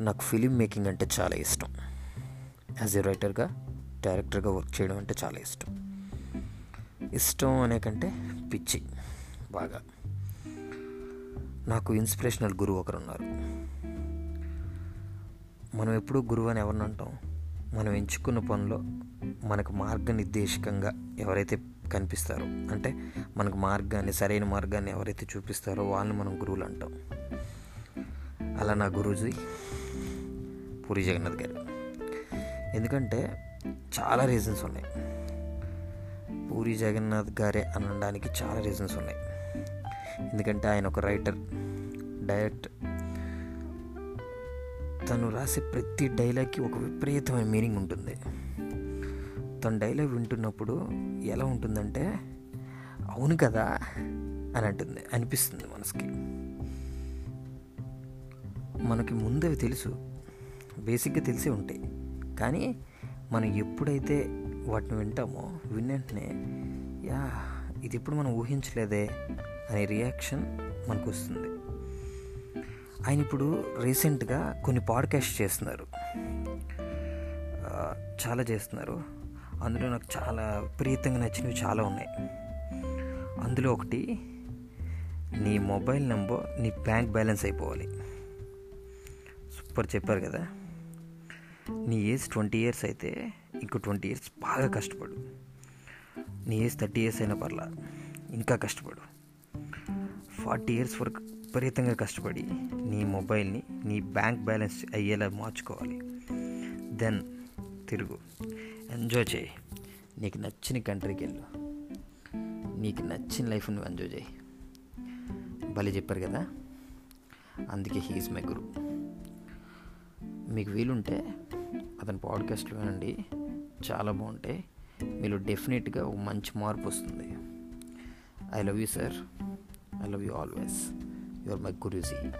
నాకు film making అంటే చాలా ఇష్టం. యాజ్ ఎ రైటర్గా డైరెక్టర్గా వర్క్ చేయడం అంటే చాలా ఇష్టం. ఇష్టం అనే కంటే పిచ్చి బాగా. నాకు ఇన్స్పిరేషనల్ గురువు ఒకరు ఉన్నారు మనం ఎప్పుడూ గురువు అని ఎవరిని అంటాం? మనం ఎంచుకున్న పనిలో మనకు మార్గనిర్దేశకంగా ఎవరైతే కనిపిస్తారో అంటే మనకు మార్గాన్ని సరైన మార్గాన్ని ఎవరైతే చూపిస్తారో వాళ్ళని మనం గురువులు అంటాం. అలా నా గురూజీ పూరి జగన్నాథ్ గారు. ఎందుకంటే చాలా రీజన్స్ ఉన్నాయి. పూరి జగన్నాథ్ గారే అనడానికి చాలా రీజన్స్ ఉన్నాయి. ఎందుకంటే ఆయన ఒక రైటర్ డైరెక్ట్ తను రాసే ప్రతి డైలాగ్కి ఒక విపరీతమైన మీనింగ్ ఉంటుంది. తన డైలాగ్ వింటున్నప్పుడు ఎలా ఉంటుందంటే అవును కదా అని అంటుంది అనిపిస్తుంది మనసుకి. మనకి ముందు తెలుసు బేసిక్గా తెలిసి ఉంటాయి. కానీ మనం ఎప్పుడైతే వాటిని వింటామో విన్నెంటనే యా ఇది ఎప్పుడు మనం ఊహించలేదే అనే రియాక్షన్ మనకు వస్తుంది ఆయన ఇప్పుడు రీసెంట్గా కొన్ని పాడ్కాస్ట్ చేస్తున్నారు. చాలా చేస్తున్నారు. అందులో నాకు చాలా ప్రీతంగా నచ్చినవి చాలా ఉన్నాయి. అందులో ఒకటి నీ మొబైల్ నెంబర్ నీ బ్యాంక్ బ్యాలెన్స్ అయిపోవాలి. సూపర్ చెప్పారు కదా? నీ ఏజ్ ట్వంటీ ఇయర్స్ అయితే ఇంకో ట్వంటీ ఇయర్స్ బాగా కష్టపడు. నీ ఏజ్ థర్టీ ఇయర్స్ అయినా పర్లా ఇంకా కష్టపడు. ఫార్టీ ఇయర్స్ వరకు విపరీతంగా కష్టపడి నీ మొబైల్ని నీ బ్యాంక్ బ్యాలెన్స్ అయ్యేలా మార్చుకోవాలి. దెన్ తిరుగు. ఎంజాయ్ చేయి. నీకు నచ్చిన కంట్రీకి వెళ్ళు. నీకు నచ్చిన లైఫ్ నువ్వు ఎంజాయ్ చేయి. భలే చెప్పారు కదా? అందుకే హీఈస్ మై గురు. మీకు వీలుంటే అతని పాడ్కాస్ట్లు వినండి. చాలా బాగుంటాయి. మీరు డెఫినెట్గా ఒక మంచి మార్పు వస్తుంది. I love you sir. I love you always. You're my Guruji.